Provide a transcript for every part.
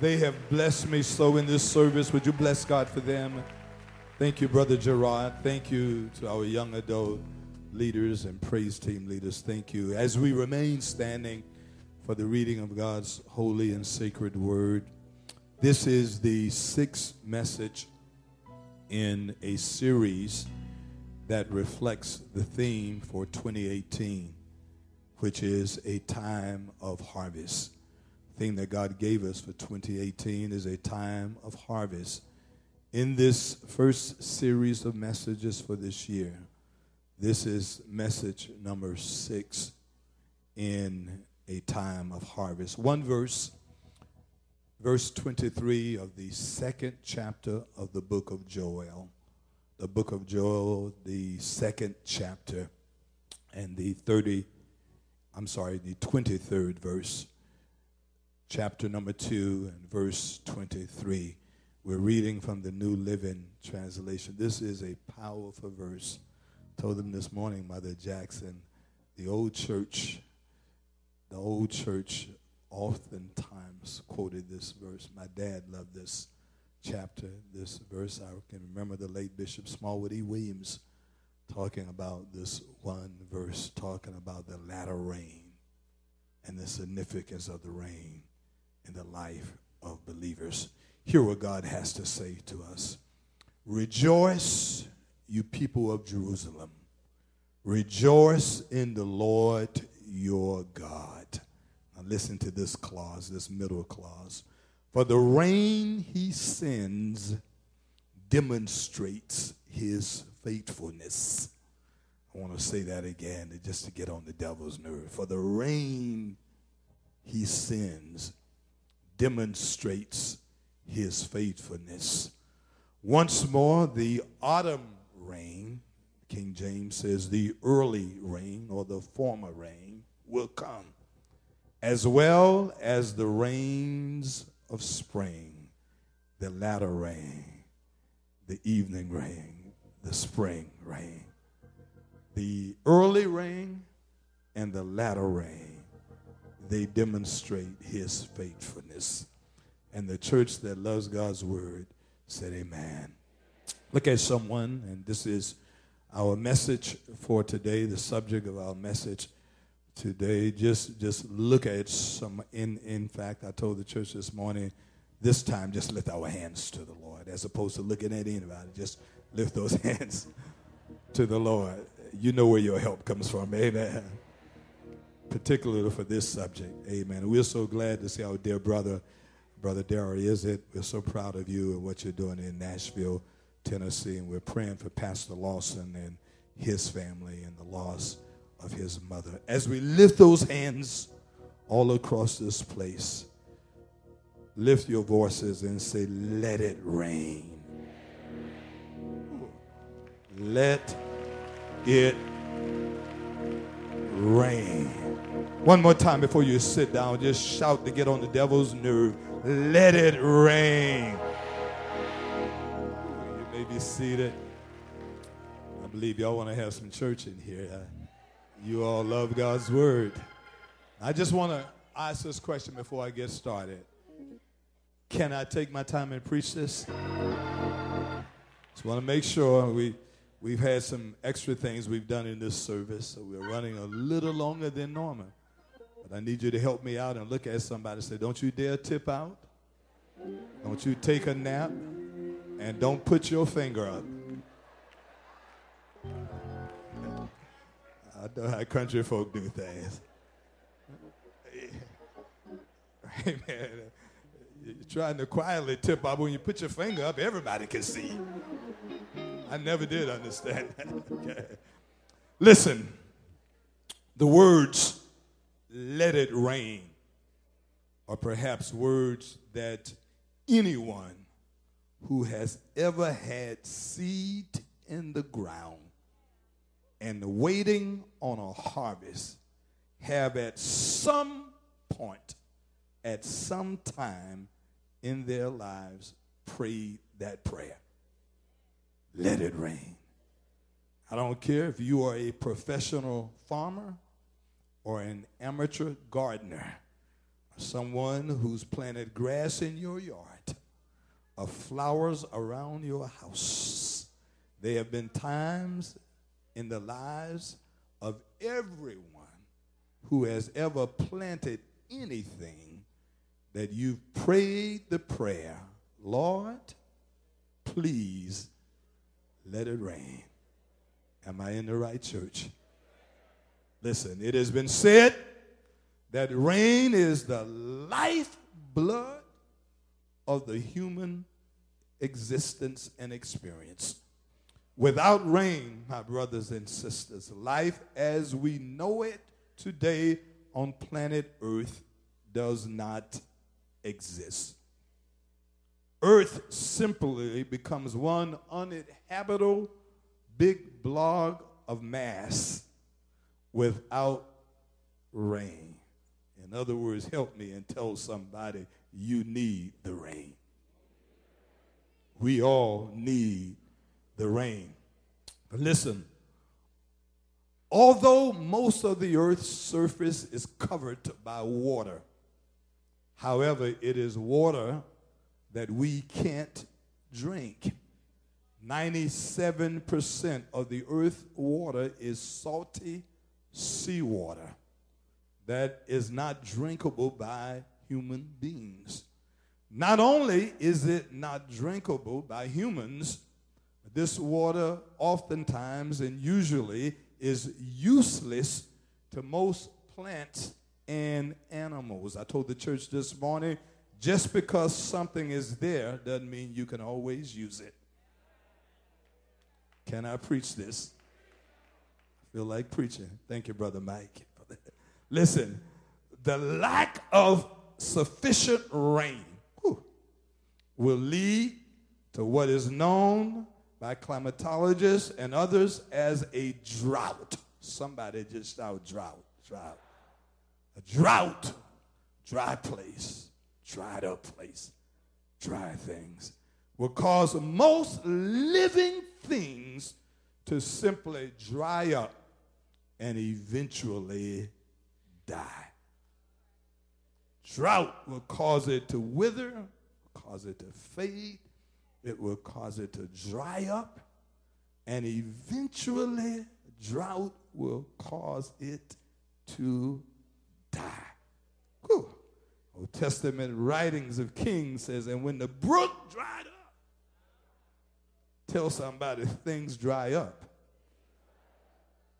They have blessed me so in this service. Would you bless God for them? Thank you, Brother Gerard. Thank you to our young adult leaders and praise team leaders. Thank you. As we remain standing for the reading of God's holy and sacred word, this is the sixth message in a series that reflects the theme for 2018, which is a time of harvest. Thing that God gave us for 2018 is a time of harvest. In this first series of messages for this year, this is message number six in a time of harvest. One verse, verse 23 of the second chapter of the book of Joel the book of Joel, the second chapter, and the 30, I'm sorry, the 23rd verse, chapter number 2 and verse 23. We're reading from the New Living Translation. This is a powerful verse. told them this morning, Mother Jackson, the old church, the old church oftentimes quoted this verse. My dad loved this chapter, this verse, I can remember the late Bishop Smallwood E. Williams talking about this one verse, talking about the latter rain and the significance of the rain in the life of believers. Hear what God has to say to us. Rejoice, you people of Jerusalem. Rejoice in the Lord your God. Now, listen to this clause, this middle clause. For the rain he sends demonstrates his faithfulness. I want to say that again just to get on the devil's nerve. For the rain he sends demonstrates his faithfulness. Once more, the autumn rain, King James says the early rain or the former rain will come, as well as the rains of spring, the latter rain, the evening rain, the spring rain, the early rain and the latter rain, they demonstrate his faithfulness. And the church that loves God's word said, Amen. Look at someone, and this is our message for today, the subject of our message today. Just just look at some. In in fact, I told the church this morning. This time, just lift our hands to the Lord, as opposed to looking at anybody. Just lift those hands to the Lord. You know where your help comes from. Amen. Particularly for this subject. Amen. We're so glad to see our dear brother, Brother Darrell Is it? We're so proud of you and what you're doing in Nashville, Tennessee. And we're praying for Pastor Lawson and his family and the loss of his mother. As we lift those hands all across this place, lift your voices and say, Let it rain. Let it rain. One more time before you sit down, just shout to get on the devil's nerve. Let it rain. You may be seated. I believe y'all want to have some church in here. Uh, you all love God's word. I just want to ask this question before I get started. Can I take my time and preach this? Just want to make sure we we've had some extra things we've done in this service, so we're running a little longer than normal. But I need you to help me out and look at somebody and say, "Don't you dare tip out. Don't you take a nap, and don't put your finger up." I know how country folk do things. Amen. You're trying to quietly tip up when you put your finger up, everybody can see. I never did understand that. okay. Listen, the words, let it rain, are perhaps words that anyone who has ever had seed in the ground and waiting on a harvest have at some point, at some time in their lives, prayed that prayer. Let it rain. I don't care if you are a professional farmer or an amateur gardener. someone who's planted grass in your yard, or flowers around your house. There have been times in the lives of everyone who has ever planted anything that you've prayed the prayer, Lord, please let it rain. Am I in the right church? Listen, it has been said that rain is the lifeblood of the human existence and experience. Without rain, my brothers and sisters, life as we know it today on planet Earth does not exist. Earth simply becomes one uninhabitable big blog of mass without rain. In other words, help me and tell somebody you need the rain. We all need the rain. But listen, although most of the earth's surface is covered by water, however, it is water that we can't drink. 97% of the earth water is salty seawater that is not drinkable by human beings. Not only is it not drinkable by humans, this water oftentimes and usually is useless to most plants and animals. I told the church this morning just because something is there doesn't mean you can always use it. Can I preach this? I feel like preaching. Thank you, Brother Mike. Listen, the lack of sufficient rain whew, will lead to what is known by climatologists and others as a drought. Somebody just shout drought, drought. A drought, dry place, dried up place, dry things will cause most living things to simply dry up and eventually die. Drought will cause it to wither, cause it to fade, it will cause it to dry up, and eventually, drought will cause it to die. Old Testament writings of Kings says, and when the brook dried up, tell somebody things dry up.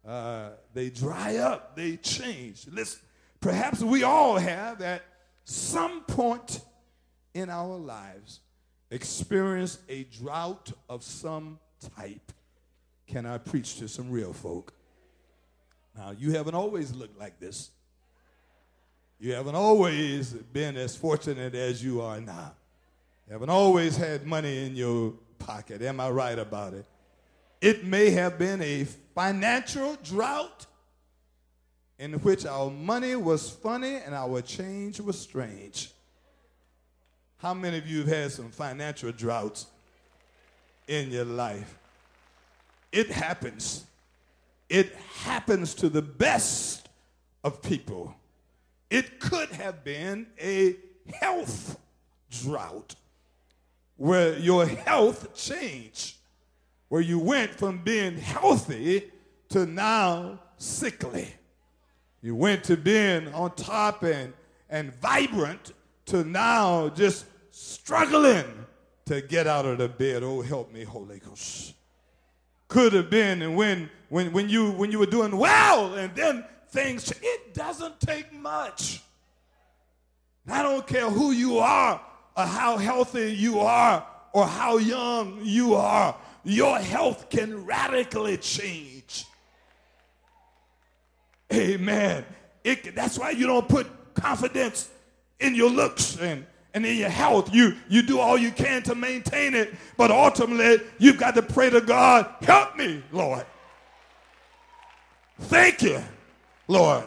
Uh, they dry up, they change. Listen, perhaps we all have at some point in our lives experienced a drought of some type. Can I preach to some real folk? Now, you haven't always looked like this. You haven't always been as fortunate as you are now. You haven't always had money in your pocket. Am I right about it? It may have been a financial drought in which our money was funny and our change was strange. How many of you have had some financial droughts in your life? It happens. It happens to the best of people. It could have been a health drought where your health changed where you went from being healthy to now sickly. You went to being on top and, and vibrant to now just struggling to get out of the bed. Oh, help me, Holy Ghost. Could have been and when when when you when you were doing well and then things it doesn't take much. I don't care who you are or how healthy you are or how young you are your health can radically change. Amen. It, that's why you don't put confidence in your looks and, and in your health. You, you do all you can to maintain it, but ultimately you've got to pray to God, help me, Lord. Thank you, Lord.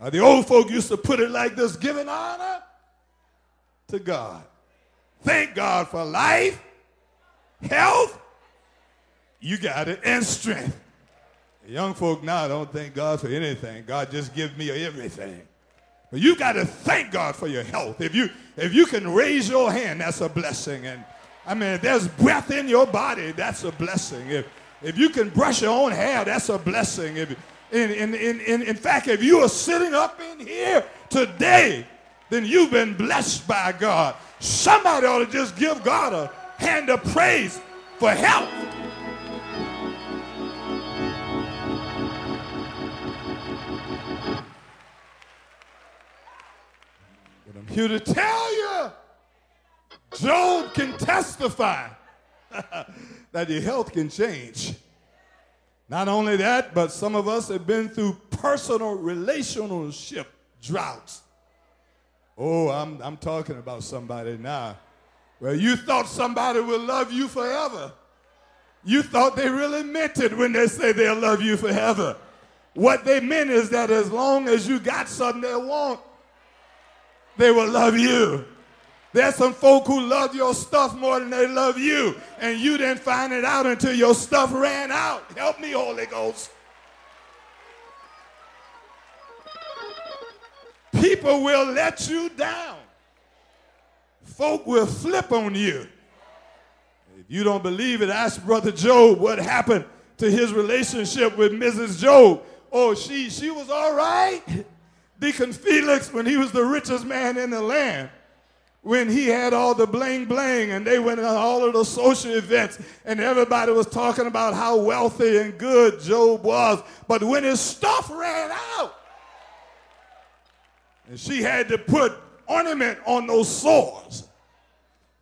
The old folk used to put it like this giving honor to God. Thank God for life, health, you got it, and strength. Young folk now don't thank God for anything. God just gives me everything. But you got to thank God for your health. If you if you can raise your hand, that's a blessing. And I mean, if there's breath in your body, that's a blessing. If if you can brush your own hair, that's a blessing. If in, in, in, in, fact, if you are sitting up in here today, then you've been blessed by God. Somebody ought to just give God a hand of praise for health. But I'm here to tell you, Job can testify that your health can change. Not only that, but some of us have been through personal relationship droughts. Oh, I'm, I'm talking about somebody now. Well, you thought somebody would love you forever. You thought they really meant it when they say they'll love you forever. What they meant is that as long as you got something they want, they will love you. There's some folk who love your stuff more than they love you, and you didn't find it out until your stuff ran out. Help me, Holy Ghost. People will let you down. Folk will flip on you. If you don't believe it, ask Brother Job what happened to his relationship with Mrs. Job. Oh, she, she was all right. Deacon Felix, when he was the richest man in the land, when he had all the bling bling and they went on all of the social events and everybody was talking about how wealthy and good Job was. But when his stuff ran out, and she had to put ornament on those sores,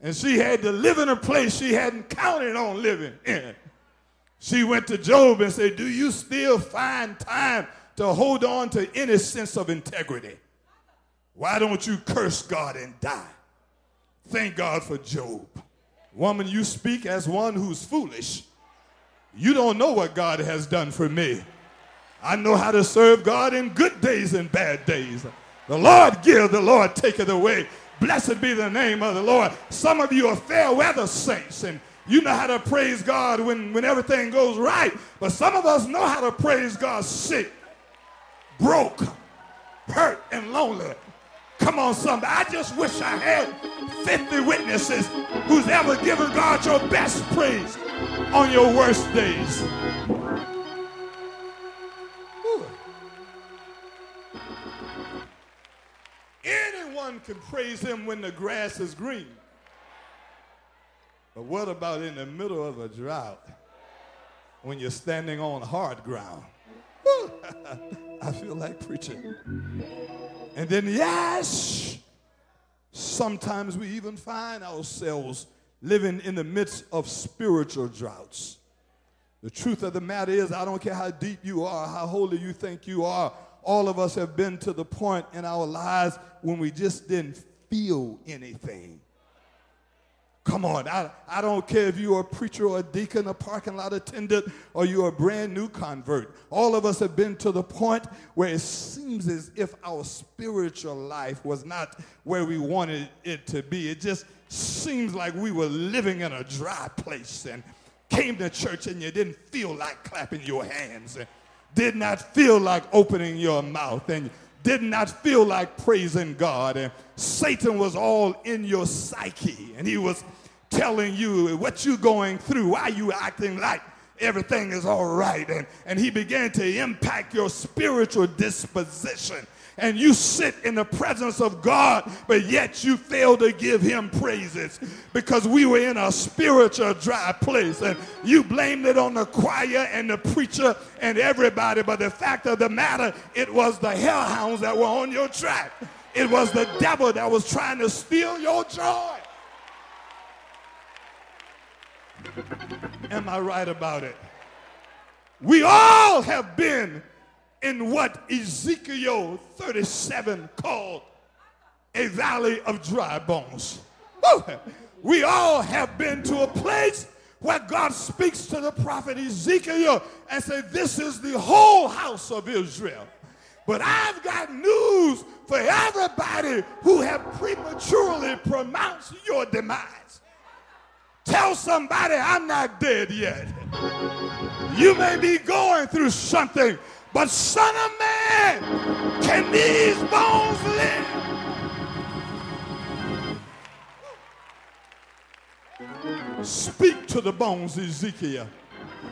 and she had to live in a place she hadn't counted on living in. She went to Job and said, Do you still find time to hold on to any sense of integrity? Why don't you curse God and die? Thank God for Job. Woman, you speak as one who's foolish. You don't know what God has done for me. I know how to serve God in good days and bad days. The Lord give, the Lord take it away. Blessed be the name of the Lord. Some of you are fair weather saints and you know how to praise God when, when everything goes right. But some of us know how to praise God sick, broke, hurt, and lonely. Come on, somebody. I just wish I had 50 witnesses who's ever given God your best praise on your worst days. Anyone can praise him when the grass is green. But what about in the middle of a drought when you're standing on hard ground? I feel like preaching. And then, yes, sometimes we even find ourselves living in the midst of spiritual droughts. The truth of the matter is, I don't care how deep you are, how holy you think you are, all of us have been to the point in our lives when we just didn't feel anything. Come on, I, I don't care if you're a preacher or a deacon, a parking lot attendant, or you're a brand new convert. All of us have been to the point where it seems as if our spiritual life was not where we wanted it to be. It just seems like we were living in a dry place and came to church and you didn't feel like clapping your hands and did not feel like opening your mouth and did not feel like praising God. And Satan was all in your psyche and he was telling you what you're going through, why you acting like everything is all right. And, and he began to impact your spiritual disposition and you sit in the presence of God, but yet you fail to give him praises because we were in a spiritual dry place and you blamed it on the choir and the preacher and everybody. But the fact of the matter, it was the hellhounds that were on your track. It was the devil that was trying to steal your joy. Am I right about it? We all have been in what Ezekiel 37 called a valley of dry bones. We all have been to a place where God speaks to the prophet Ezekiel and says, This is the whole house of Israel. But I've got news for everybody who have prematurely pronounced your demise. Tell somebody I'm not dead yet. You may be going through something but, Son of Man, Can these bones live? Speak to the bones, Ezekiel.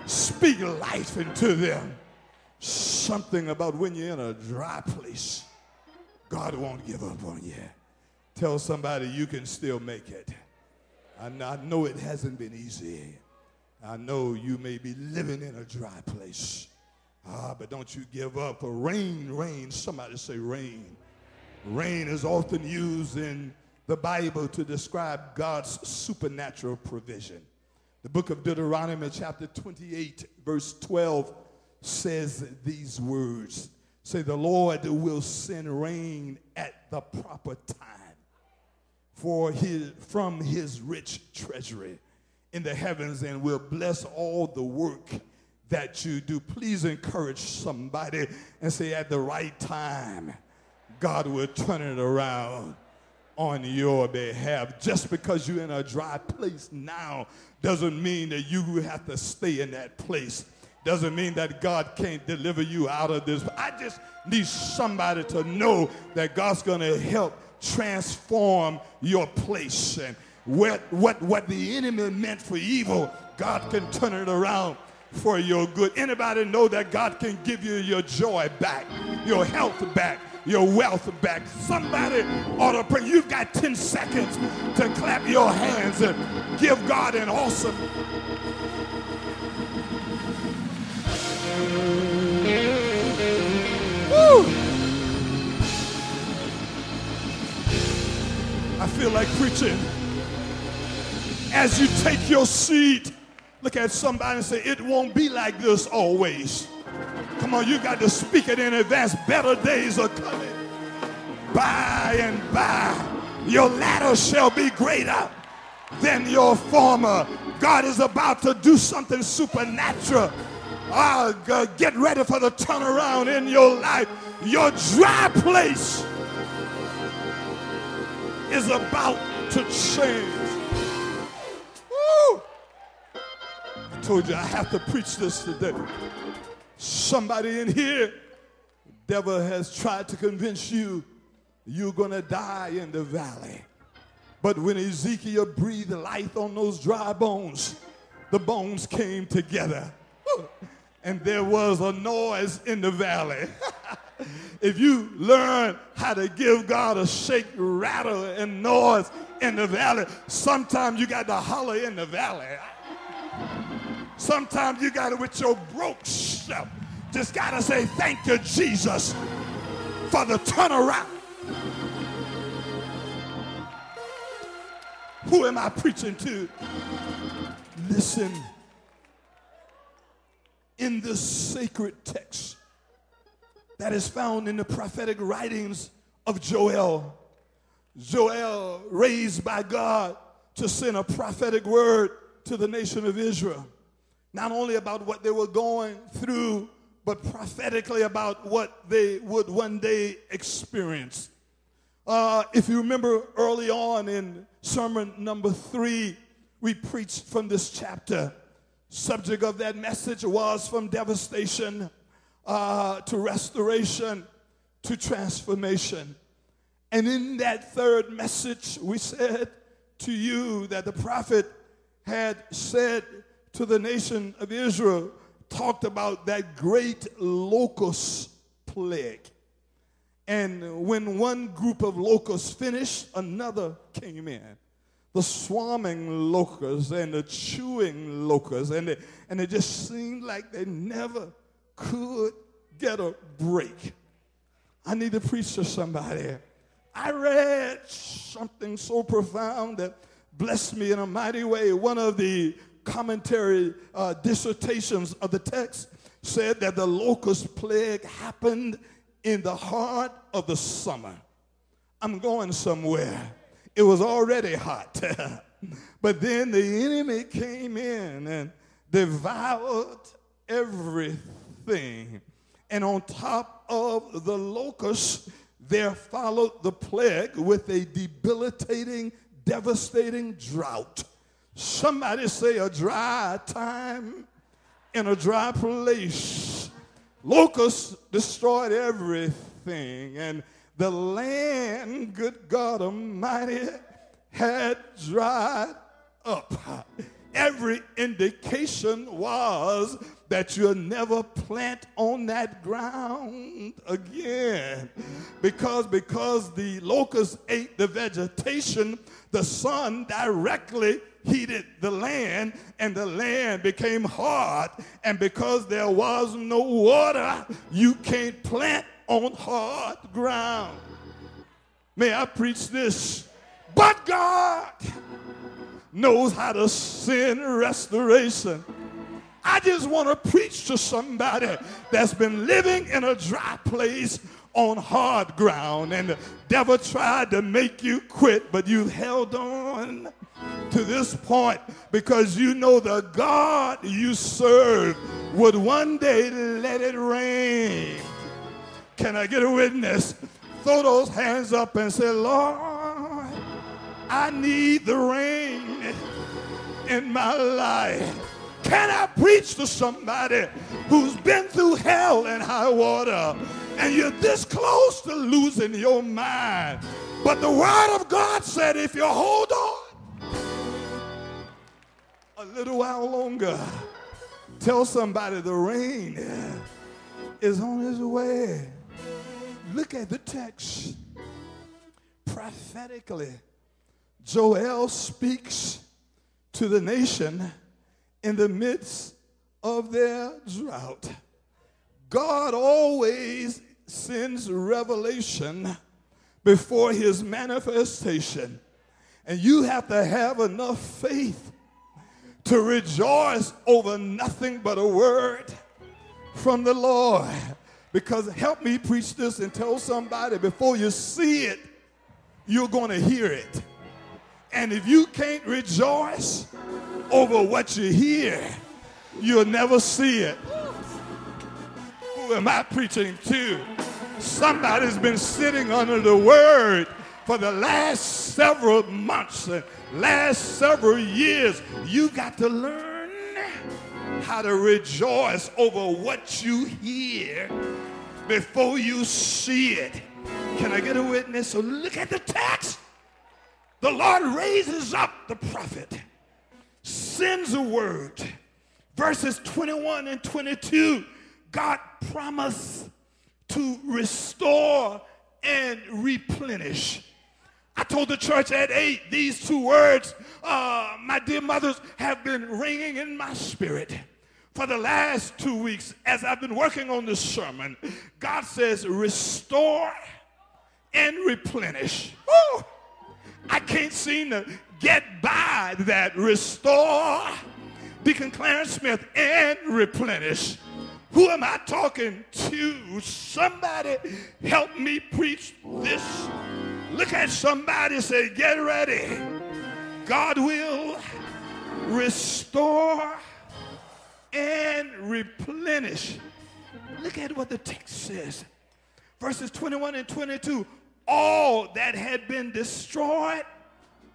Speak life into them. Something about when you're in a dry place, God won't give up on you. Tell somebody you can still make it. I know it hasn't been easy. I know you may be living in a dry place. Ah, but don't you give up. For rain, rain, somebody say rain. Rain is often used in the Bible to describe God's supernatural provision. The book of Deuteronomy, chapter 28, verse 12, says these words Say, the Lord will send rain at the proper time for his, from his rich treasury in the heavens and will bless all the work that you do. Please encourage somebody and say, at the right time, God will turn it around on your behalf. Just because you're in a dry place now doesn't mean that you have to stay in that place. Doesn't mean that God can't deliver you out of this. I just need somebody to know that God's going to help transform your place. And what, what, what the enemy meant for evil, God can turn it around for your good. Anybody know that God can give you your joy back, your health back, your wealth back? Somebody ought to pray. You've got 10 seconds to clap your hands and give God an awesome. Woo! I feel like preaching. As you take your seat, look at somebody and say, It won't be like this always. Come on, you got to speak it in advance. Better days are coming. By and by, your latter shall be greater than your former. God is about to do something supernatural. Ah, God, get ready for the turnaround in your life. Your dry place is about to change. Woo! I told you I have to preach this today. Somebody in here, devil has tried to convince you you're going to die in the valley. But when Ezekiel breathed life on those dry bones, the bones came together. And there was a noise in the valley. if you learn how to give God a shake, rattle, and noise in the valley, sometimes you got to holler in the valley. Sometimes you got to, with your broke self, just got to say, Thank you, Jesus, for the turnaround. Who am I preaching to? Listen, in this sacred text, that is found in the prophetic writings of Joel. Joel, raised by God to send a prophetic word to the nation of Israel, not only about what they were going through, but prophetically about what they would one day experience. Uh, if you remember early on in sermon number three, we preached from this chapter. Subject of that message was from devastation uh, to restoration to transformation. And in that third message, we said to you that the prophet had said to the nation of Israel, talked about that great locust plague. And when one group of locusts finished, another came in. The swarming locusts and the chewing locusts, and, it, and it just seemed like they never could get a break. I need to preach to somebody. I read something so profound that blessed me in a mighty way. One of the commentary uh, dissertations of the text said that the locust plague happened in the heart of the summer. I'm going somewhere. It was already hot. but then the enemy came in and devoured everything. And on top of the locust, there followed the plague with a debilitating, devastating drought. Somebody say a dry time in a dry place. locusts destroyed everything, and the land, good God Almighty, had dried up. Every indication was that you'll never plant on that ground again. Because, because the locusts ate the vegetation, the sun directly heated the land, and the land became hard. And because there was no water, you can't plant on hard ground. May I preach this? But God knows how to send restoration. I just want to preach to somebody that's been living in a dry place on hard ground and the devil tried to make you quit, but you held on to this point because you know the God you serve would one day let it rain. Can I get a witness? Throw those hands up and say, Lord, I need the rain in my life. Can I preach to somebody who's been through hell and high water and you're this close to losing your mind? But the Word of God said if you hold on a little while longer, tell somebody the rain is on his way. Look at the text. Prophetically, Joel speaks to the nation in the midst of their drought. God always sends revelation before his manifestation. And you have to have enough faith to rejoice over nothing but a word from the Lord. Because help me preach this and tell somebody before you see it, you're going to hear it. And if you can't rejoice over what you hear, you'll never see it. Who am I preaching to? Somebody's been sitting under the word for the last several months and last several years. You got to learn how to rejoice over what you hear before you see it. Can I get a witness? So look at the text. The Lord raises up the prophet, sends a word. Verses 21 and 22, God promised to restore and replenish. I told the church at 8, these two words, uh, my dear mothers, have been ringing in my spirit for the last two weeks as I've been working on this sermon. God says, restore and replenish. Woo! I can't seem to get by that restore, Deacon Clarence Smith, and replenish. Who am I talking to? Somebody help me preach this. Look at somebody say, get ready. God will restore and replenish. Look at what the text says. Verses 21 and 22 all that had been destroyed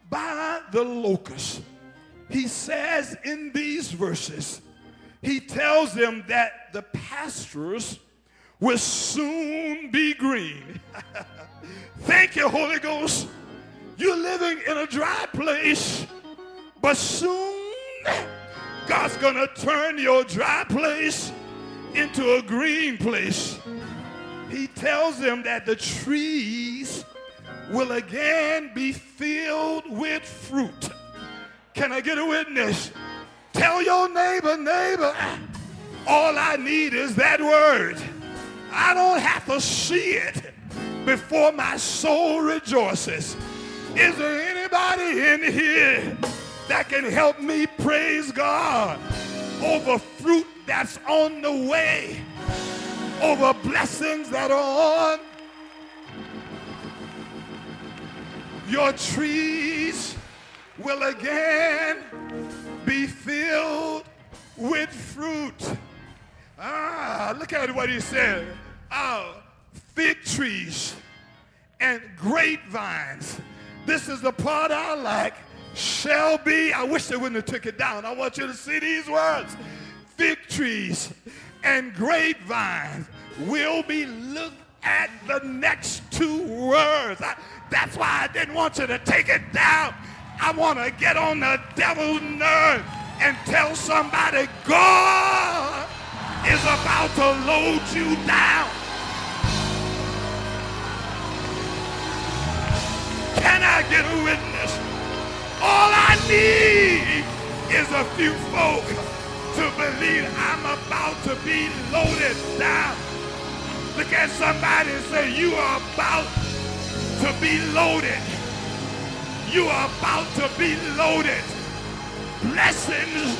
by the locust. He says in these verses, he tells them that the pastures will soon be green. Thank you, Holy Ghost. You're living in a dry place, but soon God's going to turn your dry place into a green place he tells them that the trees will again be filled with fruit. Can I get a witness? Tell your neighbor, neighbor, all I need is that word. I don't have to see it before my soul rejoices. Is there anybody in here that can help me praise God over fruit that's on the way? over blessings that are on your trees will again be filled with fruit. Ah, look at what he said. Fig trees and grapevines. This is the part I like. Shall be. I wish they wouldn't have took it down. I want you to see these words. Fig trees and grapevines will be looked at the next two words. I, that's why I didn't want you to take it down. I want to get on the devil's nerve and tell somebody God is about to load you down. Can I get a witness? All I need is a few folk to believe I'm about to be loaded down. Look at somebody and say, you are about to be loaded. You are about to be loaded. Blessings.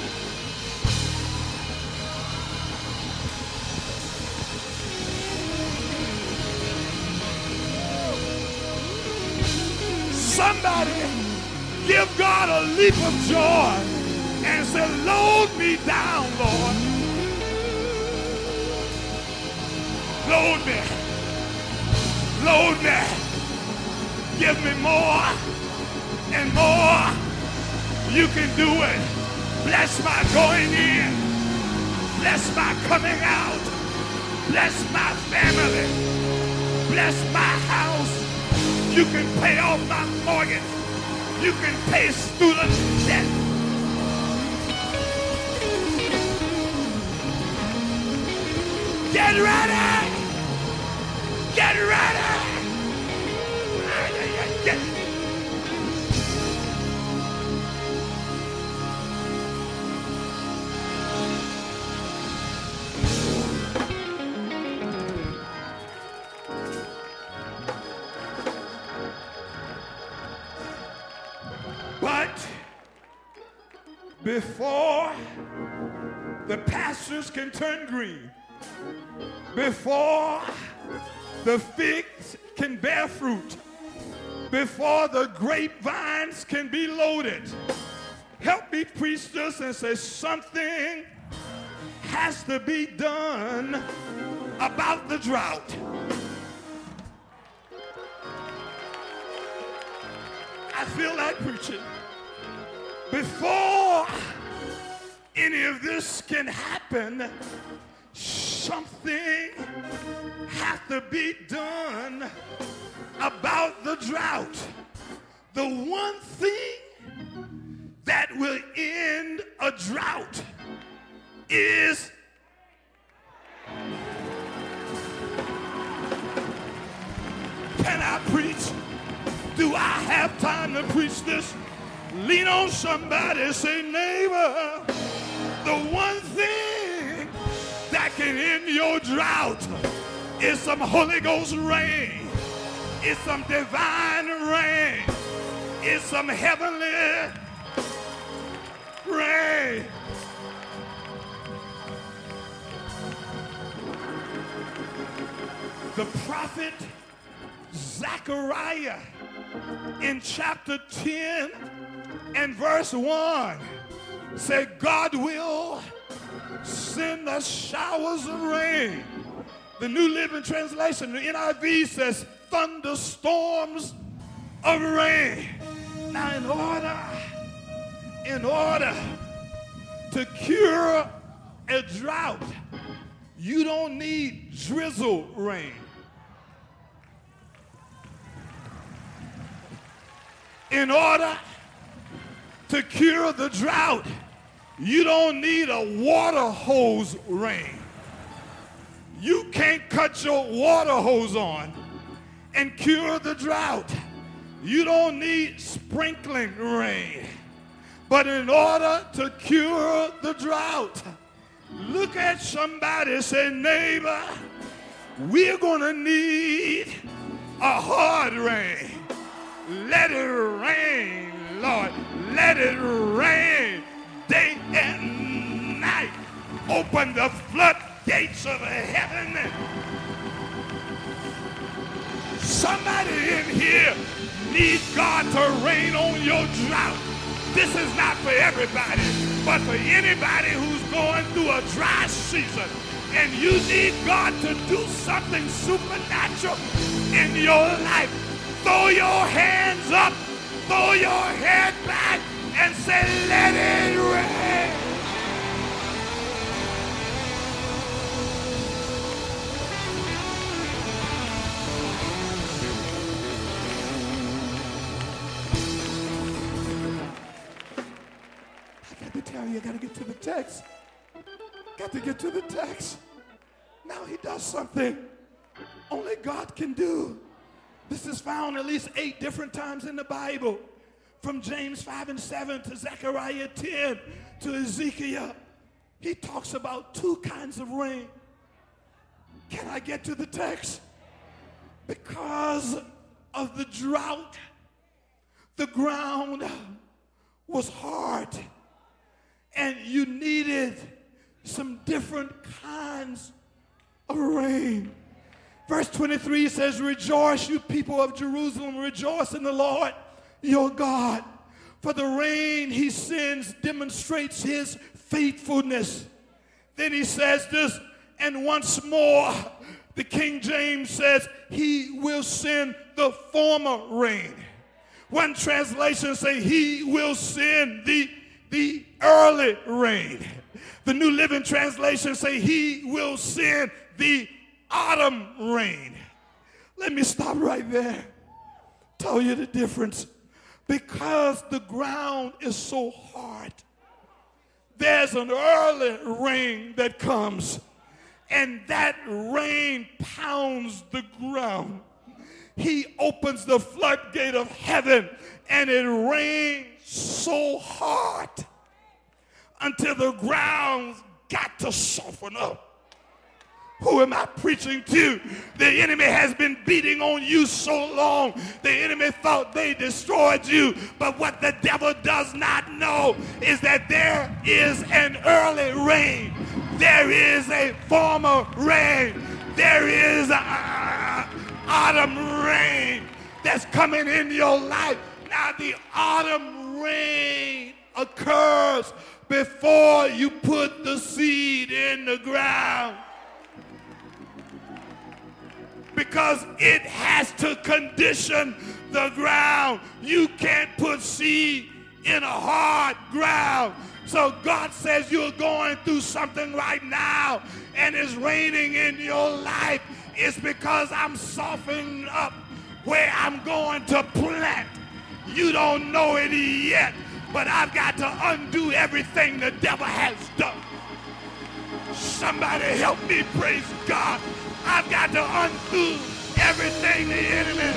Somebody give God a leap of joy and say, load me down, Lord. Load me. Load me. Give me more and more. You can do it. Bless my going in. Bless my coming out. Bless my family. Bless my house. You can pay off my mortgage. You can pay student debt. Get ready! Get ready! Before the pastures can turn green, before the figs can bear fruit, before the grapevines can be loaded, help me preach this and say something has to be done about the drought. I feel like preaching. Before any of this can happen, something has to be done about the drought. The one thing that will end a drought is can I preach? Do I have time to preach this? Lean on somebody, say, neighbor, the one thing that can end your drought is some Holy Ghost rain. It's some divine rain. It's some heavenly rain. The prophet Zechariah in chapter 10 and verse 1 say God will send us showers of rain. The New Living Translation, the NIV says thunderstorms of rain. Now in order, in order to cure a drought, you don't need drizzle rain. in order to cure the drought, you don't need a water hose rain. You can't cut your water hose on and cure the drought. You don't need sprinkling rain. But in order to cure the drought, look at somebody say, neighbor, we're going to need a hard rain. Let it rain, Lord. Let it rain day and night. Open the floodgates of heaven. Somebody in here needs God to rain on your drought. This is not for everybody, but for anybody who's going through a dry season and you need God to do something supernatural in your life throw your hands up, throw your head back and say, let it rain. I got to tell you, I got to get to the text. Got to get to the text. Now he does something only God can do. This is found at least eight different times in the Bible. From James 5 and 7 to Zechariah 10 to Ezekiel. He talks about two kinds of rain. Can I get to the text? Because of the drought, the ground was hard and you needed some different kinds of rain. Verse 23 says, Rejoice, you people of Jerusalem, rejoice in the Lord your God. For the rain he sends demonstrates his faithfulness. Then he says this, and once more, the King James says, He will send the former rain. One translation say, He will send the, the early rain. The New Living Translation say, He will send the autumn rain. Let me stop right there. Tell you the difference. Because the ground is so hard, there's an early rain that comes, and that rain pounds the ground. He opens the floodgate of heaven, and it rains so hard until the ground got to soften up. Who am I preaching to? The enemy has been beating on you so long. The enemy thought they destroyed you. But what the devil does not know is that there is an early rain. There is a former rain. There is a autumn rain that's coming in your life. Now the autumn rain occurs before you put the seed in the ground because it has to condition the ground. You can't put seed in a hard ground. So God says you're going through something right now and it's raining in your life. It's because I'm softening up where I'm going to plant. You don't know it yet, but I've got to undo everything the devil has done. Somebody help me, praise God. I've got to undo everything the enemy.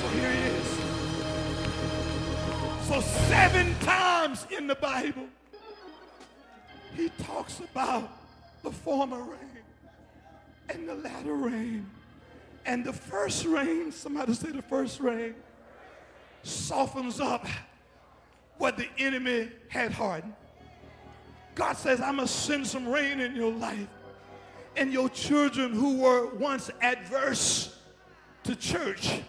So here he is. So seven times in the Bible, he talks about the former rain and the latter rain. And the first rain, somebody say the first rain, softens up what the enemy had hardened. God says, I'm going to send some rain in your life. And your children who were once adverse to church,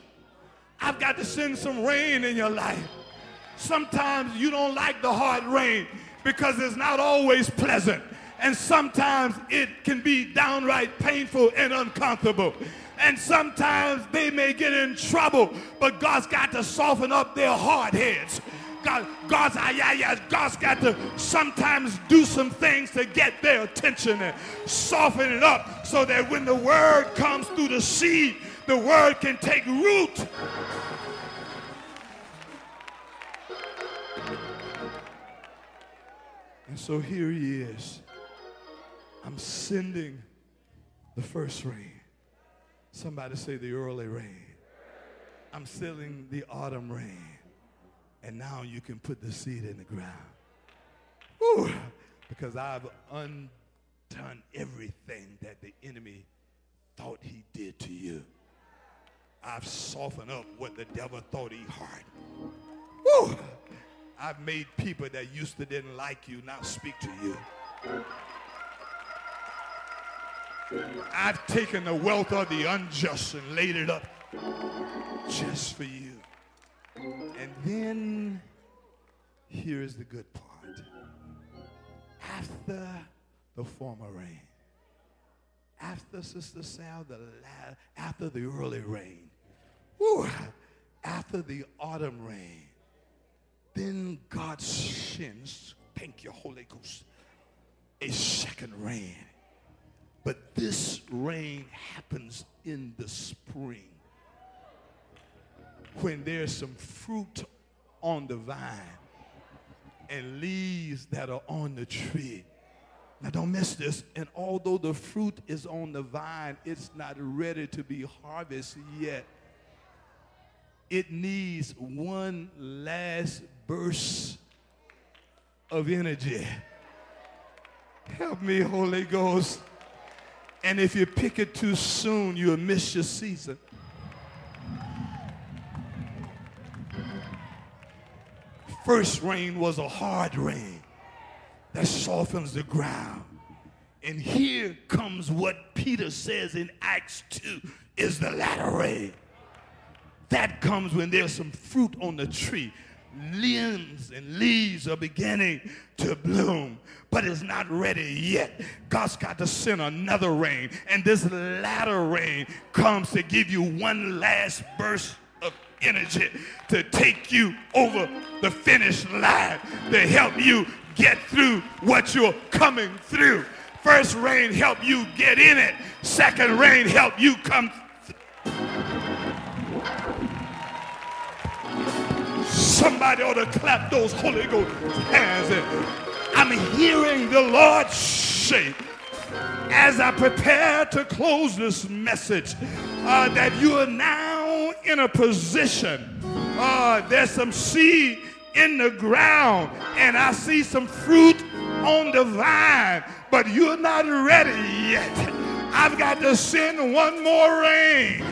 I've got to send some rain in your life. Sometimes you don't like the hard rain because it's not always pleasant. And sometimes it can be downright painful and uncomfortable. And sometimes they may get in trouble, but God's got to soften up their hard heads. God, God's, ah, yeah, yeah, God's got to sometimes do some things to get their attention and soften it up so that when the word comes through the seed, the word can take root. And so here he is. I'm sending the first rain. Somebody say the early rain. I'm sending the autumn rain. And now you can put the seed in the ground. Whew, because I've undone everything that the enemy thought he did to you. I've softened up what the devil thought he hardened. Whew, I've made people that used to didn't like you now speak to you. I've taken the wealth of the unjust and laid it up just for you. And then here is the good part. After the former rain, after Sister Sal, the la- after the early rain, after the autumn rain, then God sends, thank you, Holy Ghost, a second rain. But this rain happens in the spring. When there's some fruit on the vine and leaves that are on the tree. Now, don't miss this. And although the fruit is on the vine, it's not ready to be harvested yet. It needs one last burst of energy. Help me, Holy Ghost. And if you pick it too soon, you'll miss your season. First rain was a hard rain that softens the ground. And here comes what Peter says in Acts 2 is the latter rain. That comes when there's some fruit on the tree. Limbs and leaves are beginning to bloom, but it's not ready yet. God's got to send another rain, and this latter rain comes to give you one last burst energy to take you over the finish line, to help you get through what you're coming through. First rain help you get in it. Second rain help you come. Somebody ought to clap those Holy Ghost hands. I'm hearing the Lord say, as I prepare to close this message, uh, that you are now in a position. Uh, there's some seed in the ground and I see some fruit on the vine, but you're not ready yet. I've got to send one more rain.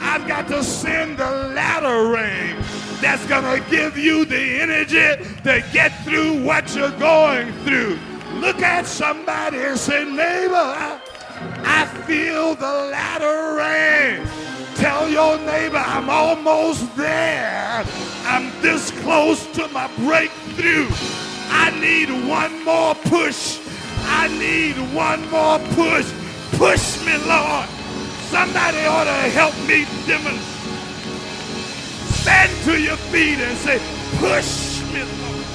I've got to send the latter rain that's going to give you the energy to get through what you're going through. Look at somebody and say, neighbor, I feel the latter rain. Tell your neighbor I'm almost there. I'm this close to my breakthrough. I need one more push. I need one more push. Push me, Lord. Somebody ought to help me demonstrate. Stand to your feet and say, push me, Lord.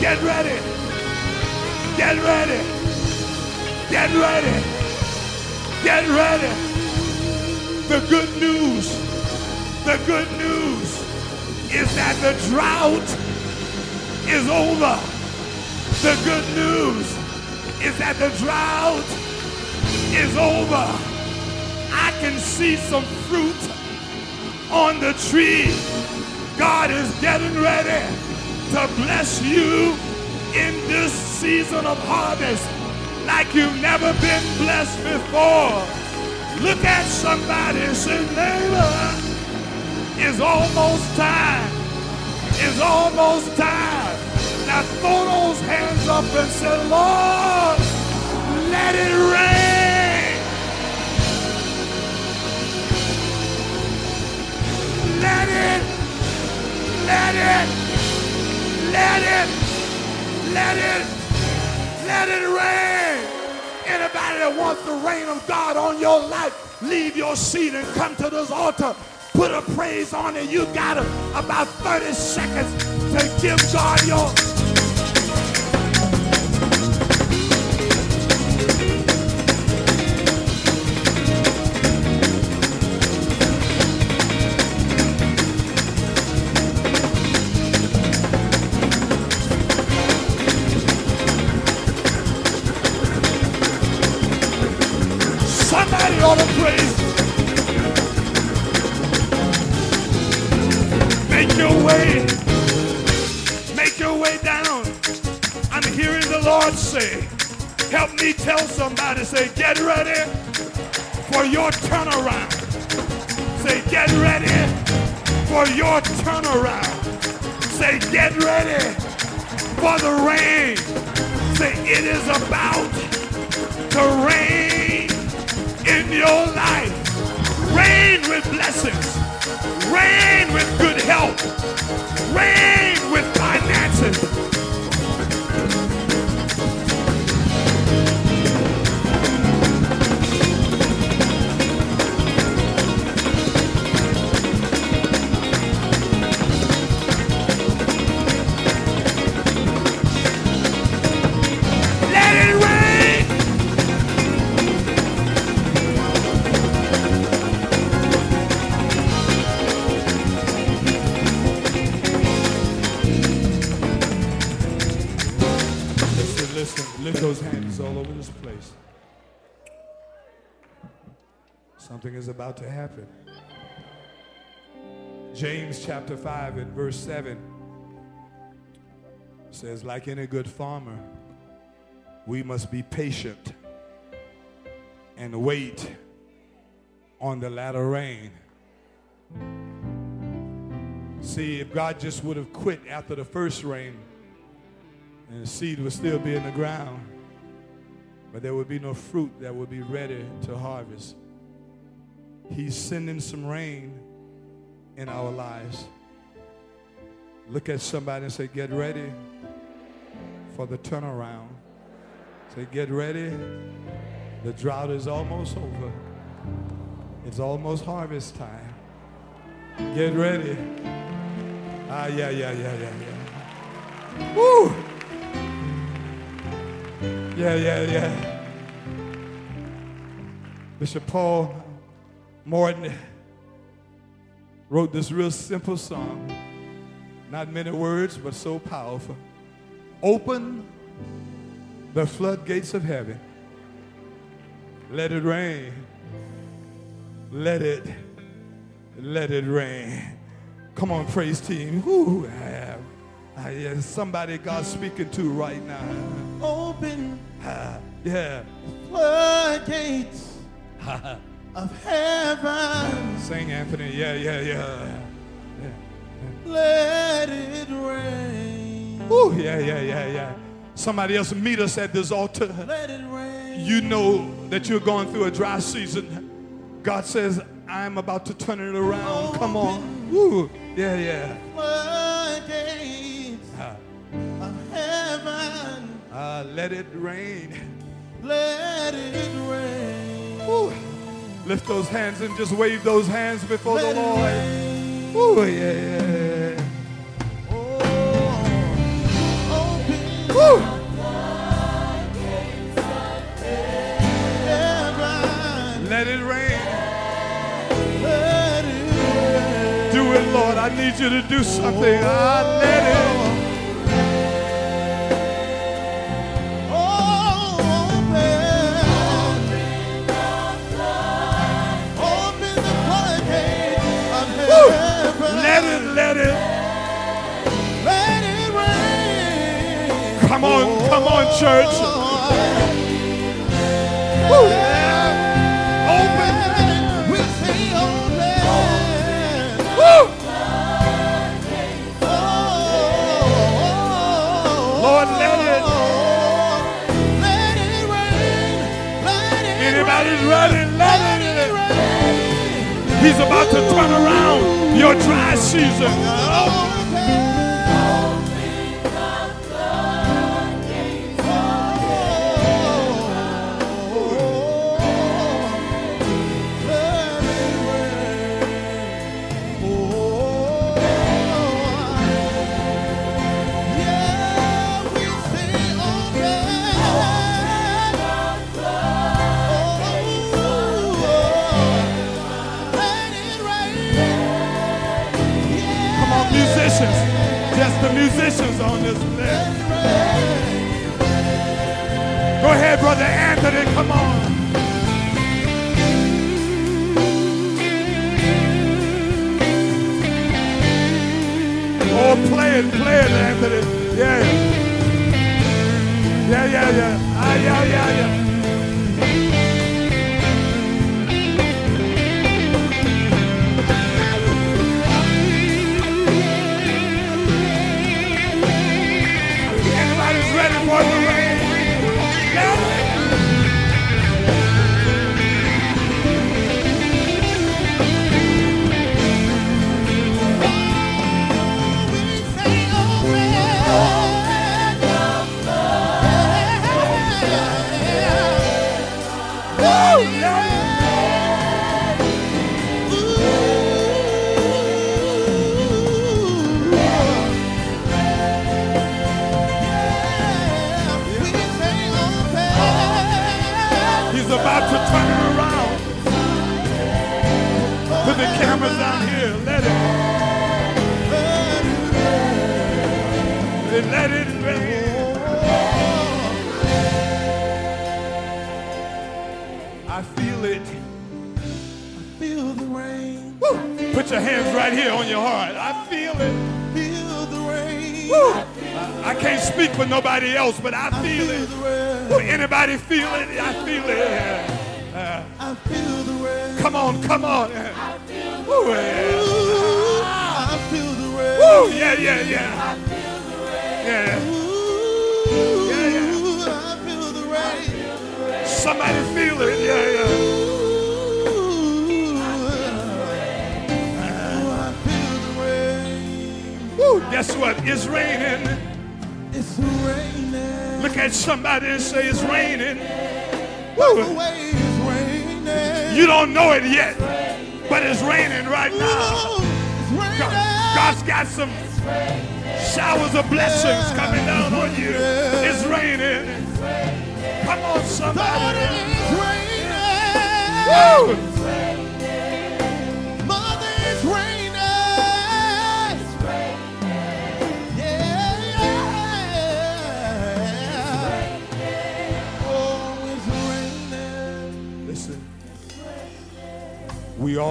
Get ready. Get ready. Get ready. Get ready. The good news, the good news is that the drought is over. The good news is that the drought is over. I can see some fruit on the tree. God is getting ready to bless you in this season of harvest like you've never been blessed before. Look at somebody and say, neighbor, it's almost time. It's almost time. Now throw those hands up and say, Lord, let it rain. Let it, let it, let it let it, let it rain. Anybody that wants the rain of God on your life, leave your seat and come to this altar. Put a praise on it. You got about 30 seconds to give God your somebody, say, get ready for your turnaround. Say, get ready for your turnaround. Say, get ready for the rain. Say, it is about to rain in your life. Rain with blessings. Rain with good health. Rain with finances about to happen. James chapter 5 and verse 7 says, like any good farmer, we must be patient and wait on the latter rain. See, if God just would have quit after the first rain, and the seed would still be in the ground, but there would be no fruit that would be ready to harvest. He's sending some rain in our lives. Look at somebody and say, Get ready for the turnaround. Say, Get ready. The drought is almost over. It's almost harvest time. Get ready. Ah, yeah, yeah, yeah, yeah, yeah. Woo! Yeah, yeah, yeah. Bishop Paul Morton wrote this real simple song. Not many words, but so powerful. Open the floodgates of heaven. Let it rain. Let it, let it rain. Come on, praise team. Woo, I, I, yeah, somebody God's speaking to right now. Open Ah, yeah. floodgates of heaven. Sing, Anthony. Yeah, yeah, yeah. yeah. Let it rain. Woo, yeah, yeah, yeah, yeah. Somebody else meet us at this altar. Let it rain. You know that you're going through a dry season. God says, I'm about to turn it around. Come on. Woo. Yeah, yeah. Ah, of heaven. ah, let it rain. Let it rain. Woo. Lift those hands and just wave those hands before the Let Lord. Woo, yeah, yeah. Oh, Woo. Let it rain. Let it rain. Do it, Lord. I need you to do something. Ah, let it. Let it, let it. Let it rain. Come on, come on, church. Woo. Open. We say open. Lord, let it. Let it rain. Let it Anybody's rain. He's about to turn around your dry season. Just on this list. Go ahead, brother Anthony. Come on. Oh, play it, play it, Anthony. Yeah. Yeah, yeah, yeah. Ah, yeah, yeah, yeah.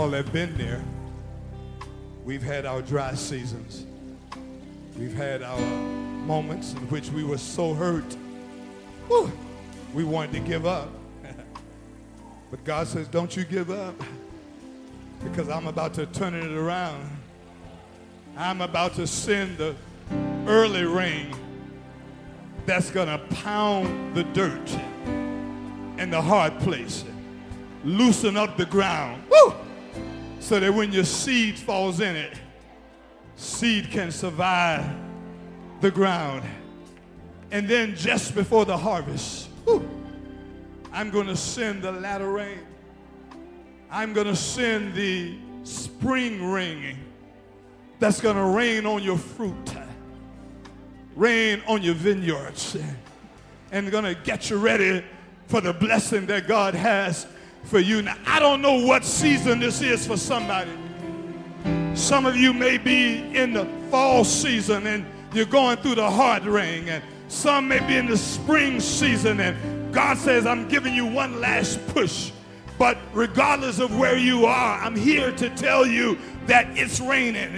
All have been there. We've had our dry seasons. We've had our moments in which we were so hurt. Whew, we wanted to give up. but God says, don't you give up because I'm about to turn it around. I'm about to send the early rain that's going to pound the dirt and the hard place. Loosen up the ground. So that when your seed falls in it, seed can survive the ground. And then just before the harvest, woo, I'm going to send the latter rain. I'm going to send the spring rain that's going to rain on your fruit, rain on your vineyards, and going to get you ready for the blessing that God has for you. Now, I don't know what season this is for somebody. Some of you may be in the fall season and you're going through the hard rain, and some may be in the spring season, and God says, I'm giving you one last push. But regardless of where you are, I'm here to tell you that it's raining.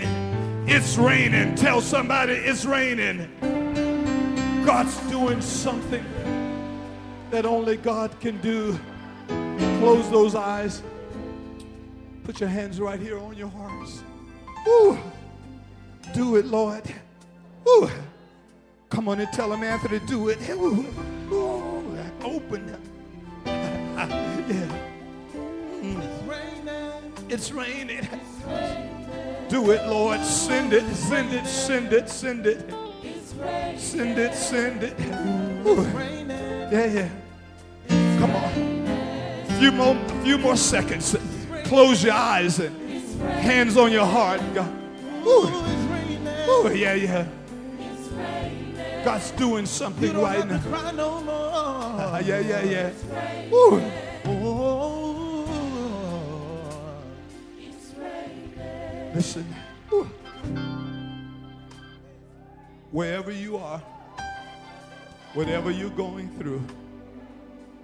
It's raining. Tell somebody it's raining. God's doing something that only God can do. Close those eyes. Put your hands right here on your hearts. Woo. Do it, Lord. Woo. Come on and tell him, Anthony, do it. Woo. Woo. Open. yeah. It's raining. It's raining. Do it, Lord. Send it, send it, send it, send it. Send it, send it. Yeah, yeah. Few more, few more seconds. Close your eyes and hands on your heart. God. Ooh, Woo. it's raining. Woo. Yeah, yeah. God's doing something right now. to cry no more. Uh, yeah, yeah, yeah. Woo. Oh, Listen. Woo. Wherever you are, whatever you're going through,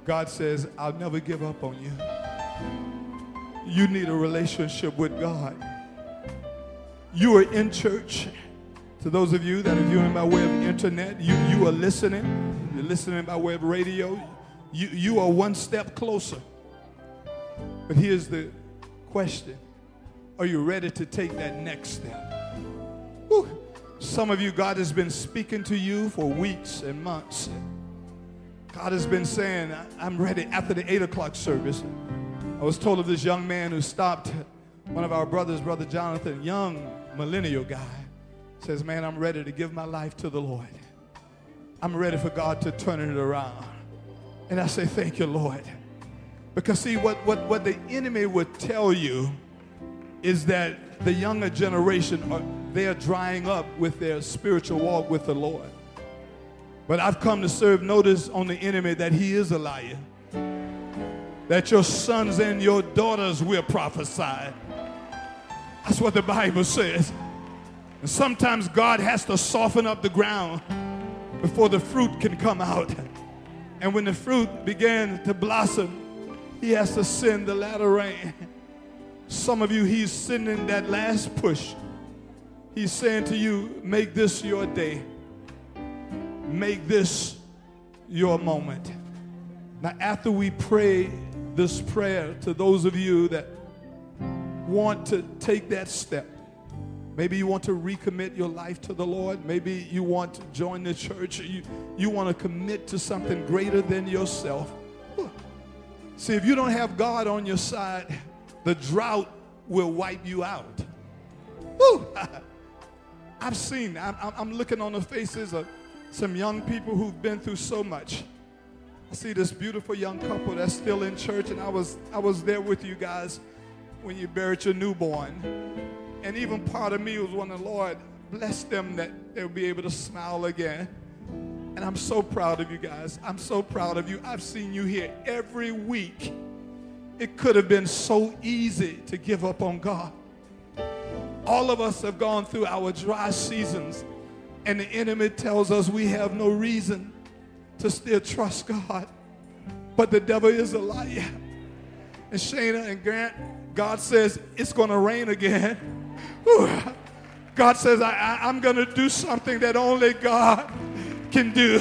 God says, I'll never give up on you. You need a relationship with God. You are in church. To those of you that are viewing by way of internet, you, you are listening. You're listening by way of radio. You, you are one step closer. But here's the question Are you ready to take that next step? Whew. Some of you, God has been speaking to you for weeks and months. God has been saying, "I- I'm ready after the 8 o'clock service. I was told of this young man who stopped one of our brothers, Brother Jonathan, young millennial guy, says, Man, I'm ready to give my life to the Lord. I'm ready for God to turn it around. And I say, Thank you, Lord. Because see, what, what, what the enemy would tell you is that the younger generation are they are drying up with their spiritual walk with the Lord. But I've come to serve notice on the enemy that he is a liar. That your sons and your daughters will prophesy. That's what the Bible says. And sometimes God has to soften up the ground before the fruit can come out. And when the fruit began to blossom, He has to send the latter rain. Some of you, He's sending that last push. He's saying to you, make this your day. Make this your moment. Now, after we pray this prayer to those of you that want to take that step, maybe you want to recommit your life to the Lord, maybe you want to join the church, you, you want to commit to something greater than yourself. See, if you don't have God on your side, the drought will wipe you out. Woo! I've seen, I'm, I'm looking on the faces of some young people who've been through so much. I see this beautiful young couple that's still in church, and I was, I was there with you guys when you buried your newborn. And even part of me was wanting, the Lord, bless them that they'll be able to smile again. And I'm so proud of you guys. I'm so proud of you. I've seen you here every week. It could have been so easy to give up on God. All of us have gone through our dry seasons, and the enemy tells us we have no reason to still trust God. But the devil is a liar. And Shana and Grant, God says it's going to rain again. God says, I, am going to do something that only God can do.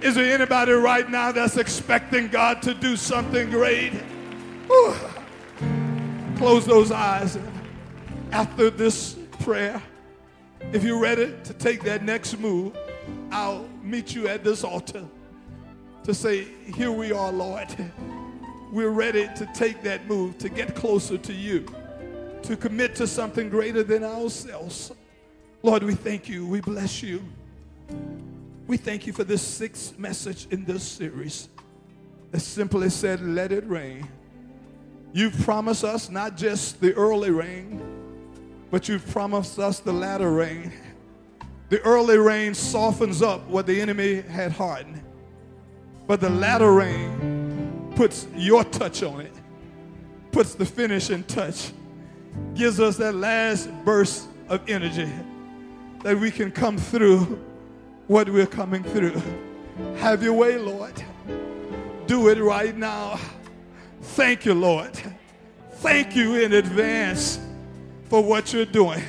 Is there anybody right now that's expecting God to do something great? Close those eyes. After this prayer, if you're ready to take that next move, I'll meet you at this altar to say, Here we are, Lord. We're ready to take that move, to get closer to you, to commit to something greater than ourselves. Lord, we thank you. We bless you. We thank you for this sixth message in this series that simply said, Let it rain. You've promised us not just the early rain, but you've promised us the latter rain. The early rain softens up what the enemy had hardened, but the latter rain puts your touch on it, puts the finishing touch, gives us that last burst of energy that we can come through what we're coming through. Have your way, Lord. Do it right now. Thank you, Lord. Thank you in advance for what you're doing.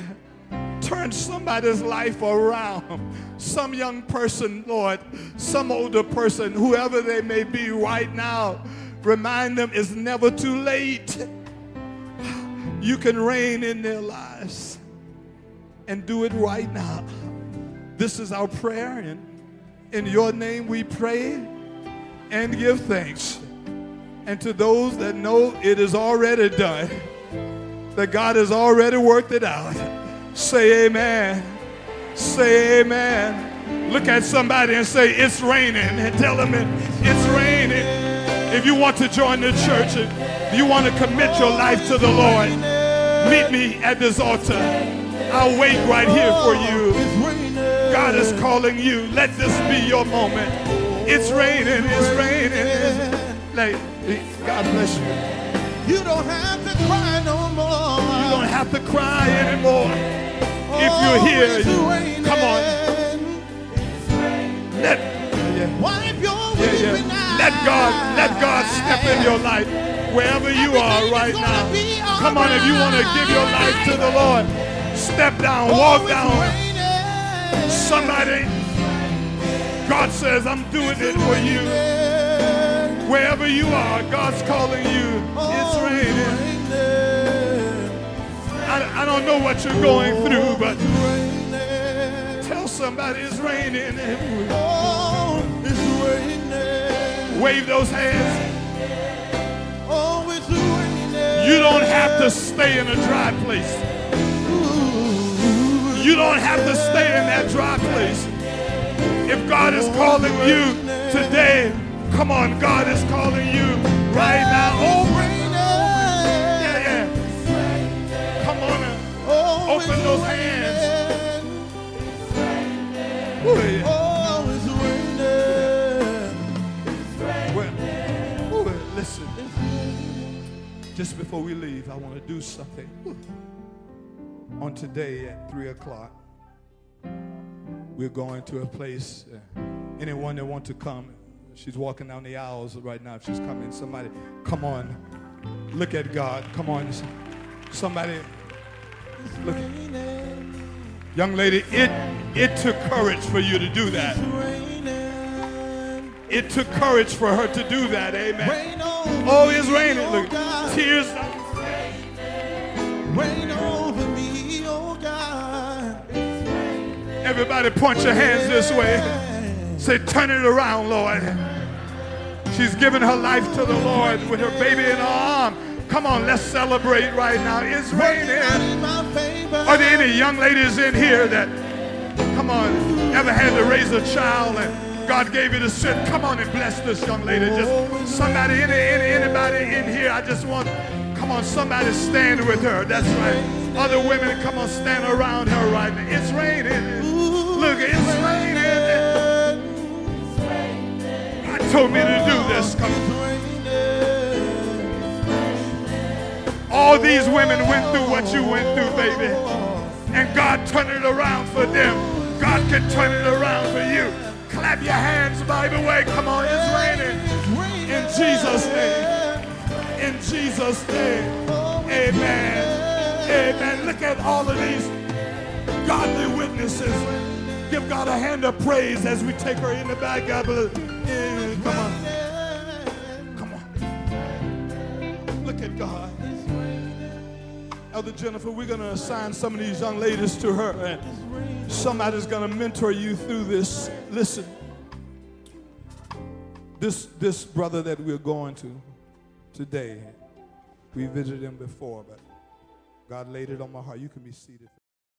Turn somebody's life around. Some young person, Lord, some older person, whoever they may be right now, remind them it's never too late. You can reign in their lives and do it right now. This is our prayer, and in your name we pray and give thanks. And to those that know it is already done, that God has already worked it out, say amen. Say amen. Look at somebody and say, It's raining. And tell them it's raining. If you want to join the church, if you want to commit your life to the Lord, meet me at this altar. I'll wait right here for you. God is calling you. Let this be your moment. It's raining. It's raining. Like, God bless you. You don't have to cry no more. You don't have to cry anymore. If you're Oh, here, it's you- raining. come on. Let, Wipe your yeah, weeping yeah. let God, let God step in your life wherever you are Everything is right now. Come on, if you want to give your life to the Lord, step down, walk Oh, it's down. raining. Somebody, God says, I'm doing it for you. Wherever you are, God's calling you. It's raining. I, I don't know what you're going through, but tell somebody it's raining. It's raining. Wave those hands. You don't have to stay in a dry place. You don't have to stay in that dry place. If God is calling you today, come on, God is calling you right now. Oh, yeah, yeah. Come on. now. Oh, Open those hands. Ooh, yeah. Just before we leave, I want to do something. On today at 3 o'clock, we're going to a place. Uh, anyone that want to come, She's walking down the aisles right now. If she's coming, somebody, come on. Look at God. Come on. Somebody, look. Young lady, it, it took courage for you to do that. It took courage for her to do that. Amen. Oh, it's raining. Look, tears. Rain over me, oh God. Everybody point your hands this way. Say, turn it around, Lord. She's giving her life to the Lord with her baby in her arm. Come on, let's celebrate right now. It's raining. Are there any young ladies in here that, come on, ever had to raise a child and God gave you the strength? Come on and bless this young lady. Just somebody, any, any, anybody in here, I just want, come on, somebody stand with her. That's right. Other women, come on, stand around her right now. It's raining. Look, it's raining. Told me to do this. All these women went through what you went through, baby. And God turned it around for them. God can turn it around for you. Clap your hands, by the way. Come on, it's raining. In Jesus' name. In Jesus' name. Amen. Amen. Look at all of these godly witnesses. Give God a hand of praise as we take her in the back. God bless. Come on. Come on. Look at God. Elder Jennifer, we're going to assign some of these young ladies to her, and somebody's going to mentor you through this. Listen, this this brother that we're going to today, we visited him before, but God laid it on my heart. You can be seated.